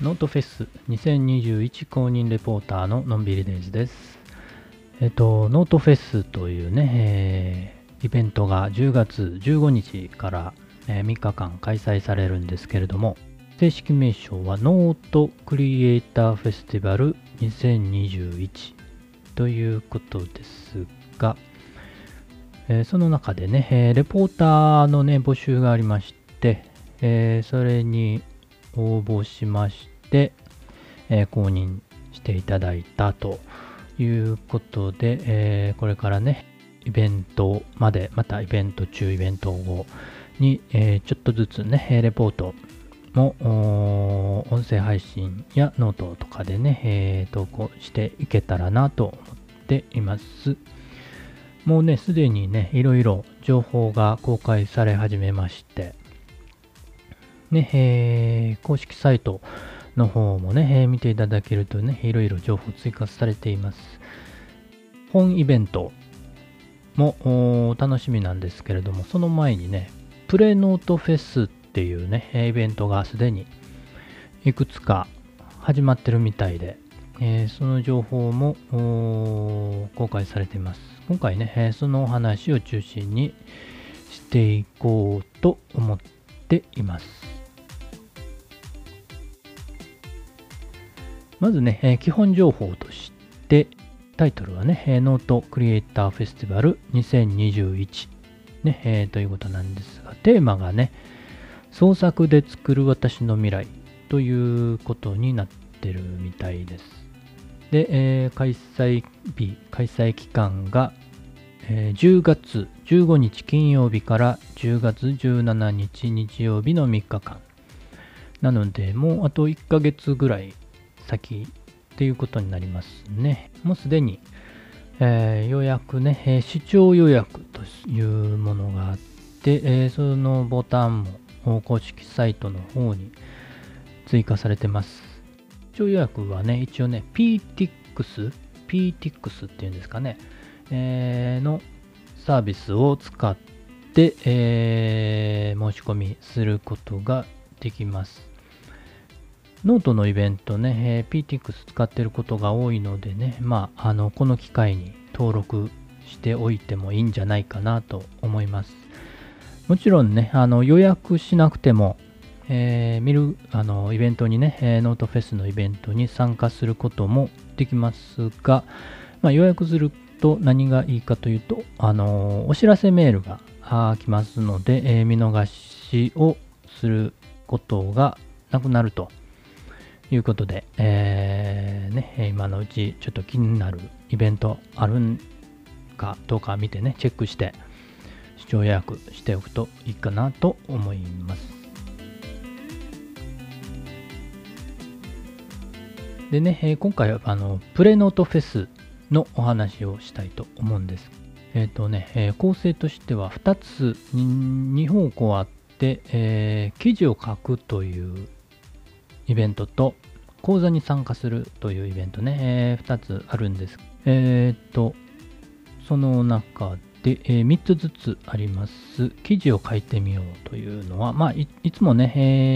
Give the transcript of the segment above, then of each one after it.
ノートフェス2021公認レポーターののんびりデイズです。えっと、ノートフェスというね、えーイベントが10月15日から、えー3日間開催されるんですけれども、正式名称はノートクリエイターフェスティバル2021ということですが、えーその中でね、えレポーターのね、募集がありまして、えーそれに応募しまして、えー公認していただいたということで、えーこれからね、イベントまで、またイベント中、イベント後に、えーちょっとずつね、レポートも音声配信やノートとかでね、えー投稿していけたらなと思っています。もうね、すでにね、いろいろ情報が公開され始めまして、ね、えー公式サイトの方もね、えー見ていただけるとね、いろいろ情報追加されています。本イベントも楽しみなんですけれども、その前にね、プレノートフェスっていうね、イベントがすでにいくつか始まってるみたいで、えーその情報も公開されています。今回ね、えーそのお話を中心にしていこうと思っています。まずね、えー基本情報として、タイトルはね、えーノートクリエイターフェスティバル2021、ねえーということなんですが、テーマがね、創作で作る私の未来ということになってるみたいです。で、えー開催日、開催期間が、えー10月15日金曜日から10月17日日曜日の3日間。なので、もうあと1ヶ月ぐらい先っていうことになりますね。もうすでに、えー予約ね、えー視聴予約というものがあって、えーそのボタンも公式サイトの方に追加されてます。視聴予約はね、一応ね、PTX、PTX っていうんですかね、えーのサービスを使って、えー申し込みすることができます。ノートのイベントね、えー PTX 使ってることが多いのでね、まあ、あの、この機会に登録しておいてもいいんじゃないかなと思います。もちろんね、あの予約しなくても、えー見る、あの、イベントにね、えーノートフェスのイベントに参加することもできますが、まあ、予約すると何がいいかというと、あのお知らせメールが来ますので、えー見逃しをすることがなくなるということで、えーね、今のうちちょっと気になるイベントあるんかどうか見てね、チェックして視聴予約しておくといいかなと思います。でね、え今回はあのプレノートフェスのお話をしたいと思うんです。えっ、とね、え構成としては2つ、2方向あって、えー記事を書くというイベントと講座に参加するというイベントね、え2つあるんです。えっ、と、その中で、え3つずつあります記事を書いてみようというのは、まあ、いつもね、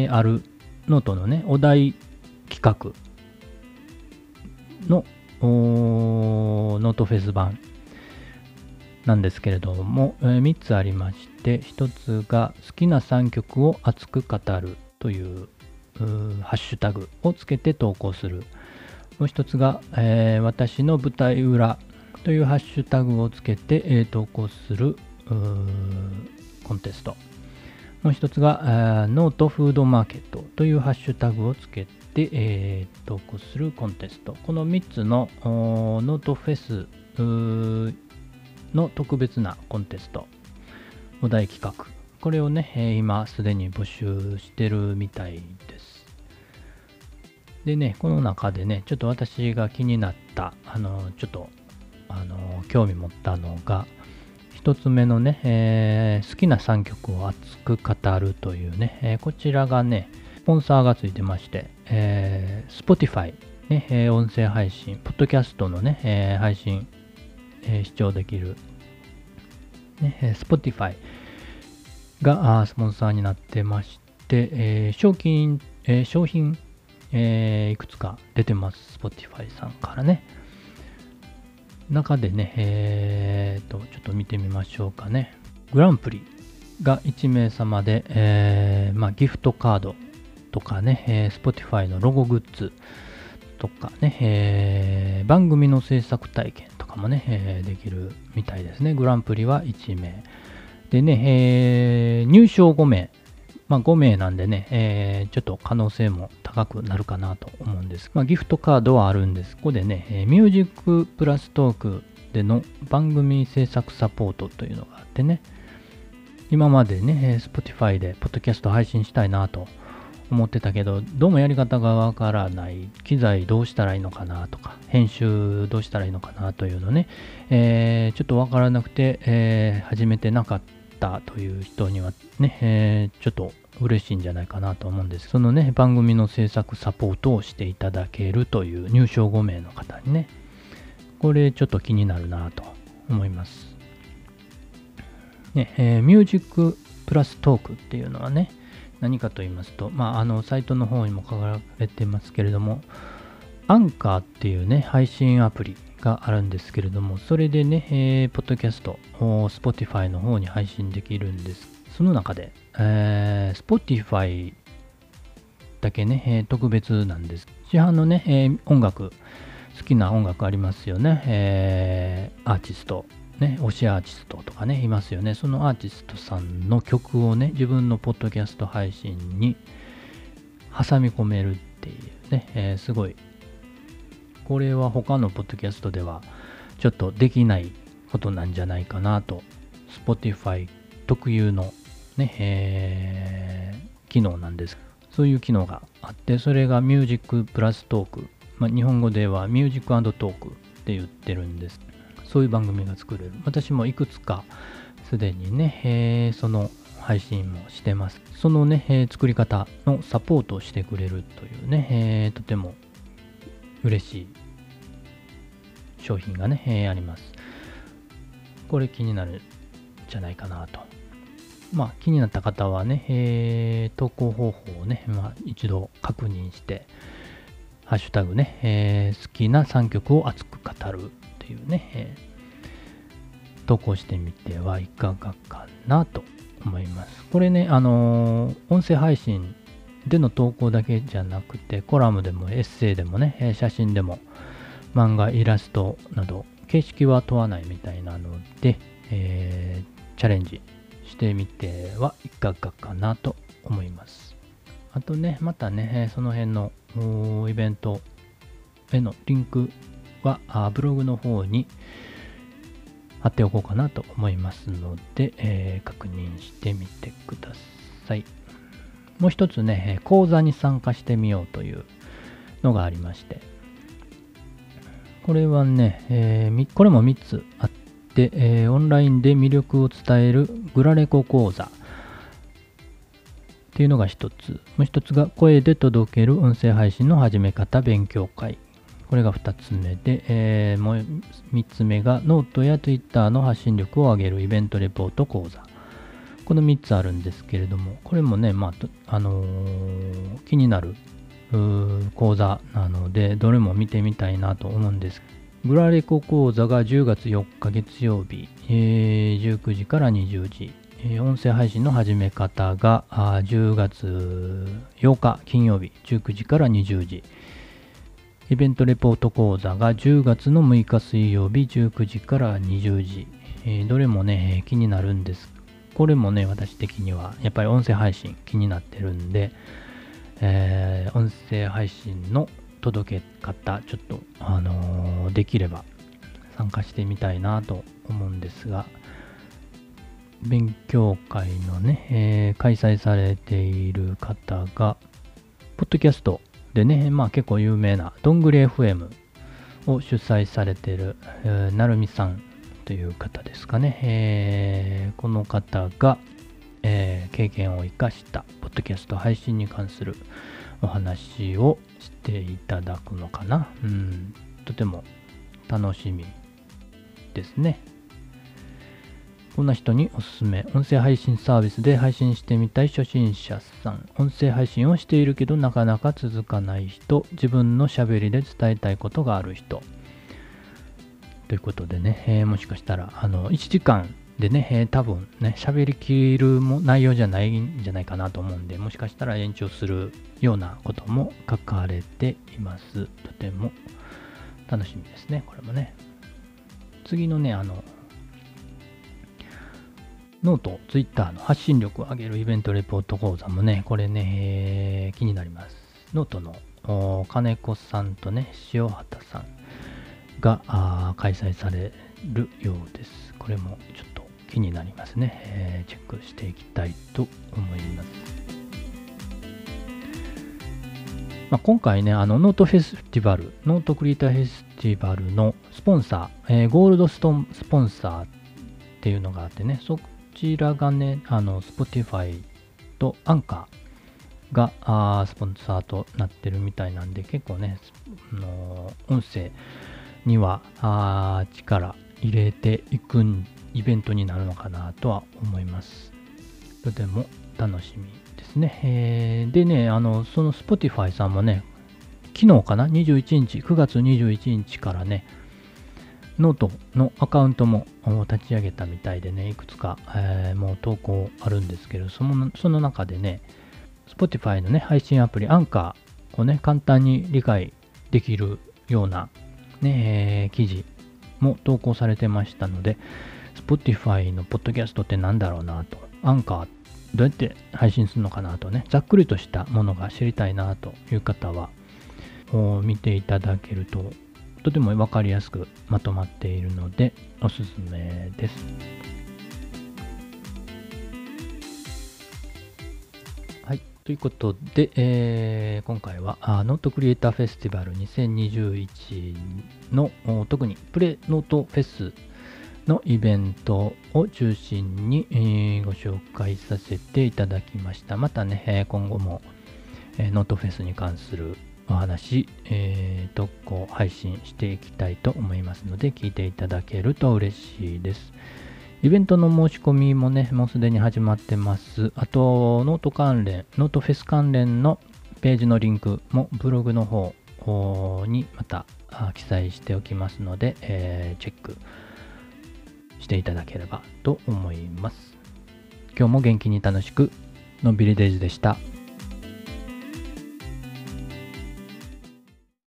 えーあるノートのね、お題企画のおノートフェス版なんですけれども、え3つありまして1つが好きな3曲を熱く語るというハッシュタグをつけて投稿する。もう1つが、えー私の舞台裏というハッシュタグをつけて、えー投稿するコンテスト。もう1つが、えーノートフードマーケットというハッシュタグをつけて、えー投稿するコンテスト。この3つのノートフェスの特別なコンテスト。お題企画。これをね、えー今すでに募集してるみたいです。でねこの中でねちょっと私が気になったあのちょっとあの興味持ったのが一つ目のね、えー好きな3曲を熱く語るというね、えーこちらがねスポンサーがついてまして、えー Spotify ね、え音声配信、ポッドキャストのね、え配信、え視聴できる、ね、Spotify がスポンサーになってまして、えー、賞金、えー、商品、えー、いくつか出てます。Spotify さんからね。中でね、えーと、ちょっと見てみましょうかね。グランプリが1名様で、えー、まあ、ギフトカードとかね、えー、Spotify のロゴグッズとかね、えー、番組の制作体験とかもね、えー、できるみたいですね。グランプリは1名。でね、えー、入賞5名。まあ5名なんでね、えー、ちょっと可能性も高くなるかなと思うんです。まあギフトカードはあるんです。ここでね、えー、ミュージックプラストークでの番組制作サポートというのがあってね、今までね、Spotify でポッドキャスト配信したいなと思ってたけど、どうもやり方がわからない、機材どうしたらいいのかなとか、編集どうしたらいいのかなというのね、えー、ちょっとわからなくて、えー、始めてなかったったという人にはね、えー、ちょっと嬉しいんじゃないかなと思うんです。そのね、番組の制作サポートをしていただけるという入賞5名の方にね、これちょっと気になるなと思います。ね、えー、ミュージックプラストークっていうのはね、何かと言いますと、まあ、あの、サイトの方にも書かれてますけれども、アンカーっていうね、配信アプリがあるんですけれども、それでね、えー、ポッドキャスト、Spotify の方に配信できるんです。その中で、えー、Spotify だけね、えー、特別なんです。市販のね、えー、音楽、好きな音楽ありますよね。えー、アーティストね、推しアーティストとかね、いますよね。そのアーティストさんの曲をね、自分のポッドキャスト配信に挟み込めるっていうね、えー、すごい。これは他のポッドキャストではちょっとできないことなんじゃないかなと、Spotify 特有のね、えー、機能なんです。そういう機能があって、それが Music Plus Talk。まあ、日本語ではミュージックトークって言ってるんです。そういう番組が作れる。私もいくつかすでにね、えー、その配信もしてます。そのね、えー、作り方のサポートをしてくれるというね、えー、とても嬉しい商品がね、えー、あります。これ気になるんじゃないかなと。まあ気になった方はね、えー、投稿方法をね、まあ、一度確認して、ハッシュタグね、えー、好きな3曲を熱く語るというね、えー、投稿してみてはいかがかなと思います。これね、あの、音声配信での投稿だけじゃなくて、コラムでもエッセイでもね、写真でも漫画、イラストなど、形式は問わないみたいなので、えー、チャレンジしてみてはいかがかなと思います。あとね、またね、その辺のイベントへのリンクはブログの方に貼っておこうかなと思いますので、えー、確認してみてください。もう一つね、講座に参加してみようというのがありまして、これはね、えー、これも3つあって、えー、オンラインで魅力を伝えるグラレコ講座っていうのが一つ。もう一つが声で届ける音声配信の始め方勉強会。これが2つ目で、えー、もう3つ目がノートや Twitter の発信力を上げるイベントレポート講座。この3つあるんですけれども、これもね、まあ、あのー、気になる講座なので、どれも見てみたいなと思うんです。グラレコ講座が10月4日月曜日、えー、19時から20時。音声配信の始め方が10月8日金曜日19時から20時。イベントレポート講座が10月の6日水曜日19時から20時。どれもね、気になるんです。これもね、私的にはやっぱり音声配信気になってるんで、えー、音声配信の届け方、ちょっと、あのー、できれば参加してみたいなと思うんですが、勉強会のね、えー、開催されている方が、ポッドキャストでね、まあ結構有名などんぐり FM を主催されてる、えー、なるみさんという方ですかね。えー、この方が、えー、経験を生かしたポッドキャスト配信に関するお話をしていただくのかな。うん、とても楽しみですね。こんな人におすすめ。音声配信サービスで配信してみたい初心者さん。音声配信をしているけどなかなか続かない人。自分のしゃべりで伝えたいことがある人。ということでね、えー、もしかしたら、あの、1時間でね、えー、多分ね、喋りきるも内容じゃないんじゃないかなと思うんで、もしかしたら延長するようなことも書かれています。とても楽しみですね、これもね。次のね、あの、ノート、ツイッターの発信力を上げるイベントレポート講座もね、これね、えー、気になります。ノートの金子さんとね、塩畑さんが開催されるようです。これもちょっと気になりますね。え、チェックしていきたいと思います。まあ、今回ね、あのノートフェスティバル、ノートクリエイターフェスティバルのスポンサー、えー、ゴールドストーンスポンサーっていうのがあってね、そちらがね、あの、Spotify とアンカーがあースポンサーとなってるみたいなんで、結構ね、の音声にはあ力入れていくイベントになるのかなとは思います。とても楽しみですね。えー、でね、あの、その Spotify さんもね、昨日かな ?21 日、9月21日からね、ノートのアカウントも立ち上げたみたいでね、いくつか、えー、もう投稿あるんですけど、そのその中でね、Spotify のね、配信アプリ、アンカーをね、簡単に理解できるような、ね、えー、記事も投稿されてましたので、Spotify のポッドキャストって何だろうなと、アンカーどうやって配信するのかなとね、ざっくりとしたものが知りたいなという方は、見ていただけるととても分かりやすくまとまっているのでおすすめです。ということで、えー、今回はノートクリエイターフェスティバル2021の特にプレノートフェスのイベントを中心に、えー、ご紹介させていただきました。またね、今後も、えー、ノートフェスに関するお話、えー、投稿配信していきたいと思いますので、聞いていただけると嬉しいです。イベントの申し込みもね、もうすでに始まってます。あと、ノート関連、ノートフェス関連のページのリンクもブログの方にまた記載しておきますので、えー、チェックしていただければと思います。今日も元気に楽しく、のんびりデイズでした。